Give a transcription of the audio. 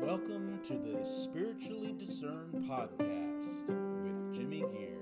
Welcome to the Spiritually Discerned Podcast with Jimmy Gear.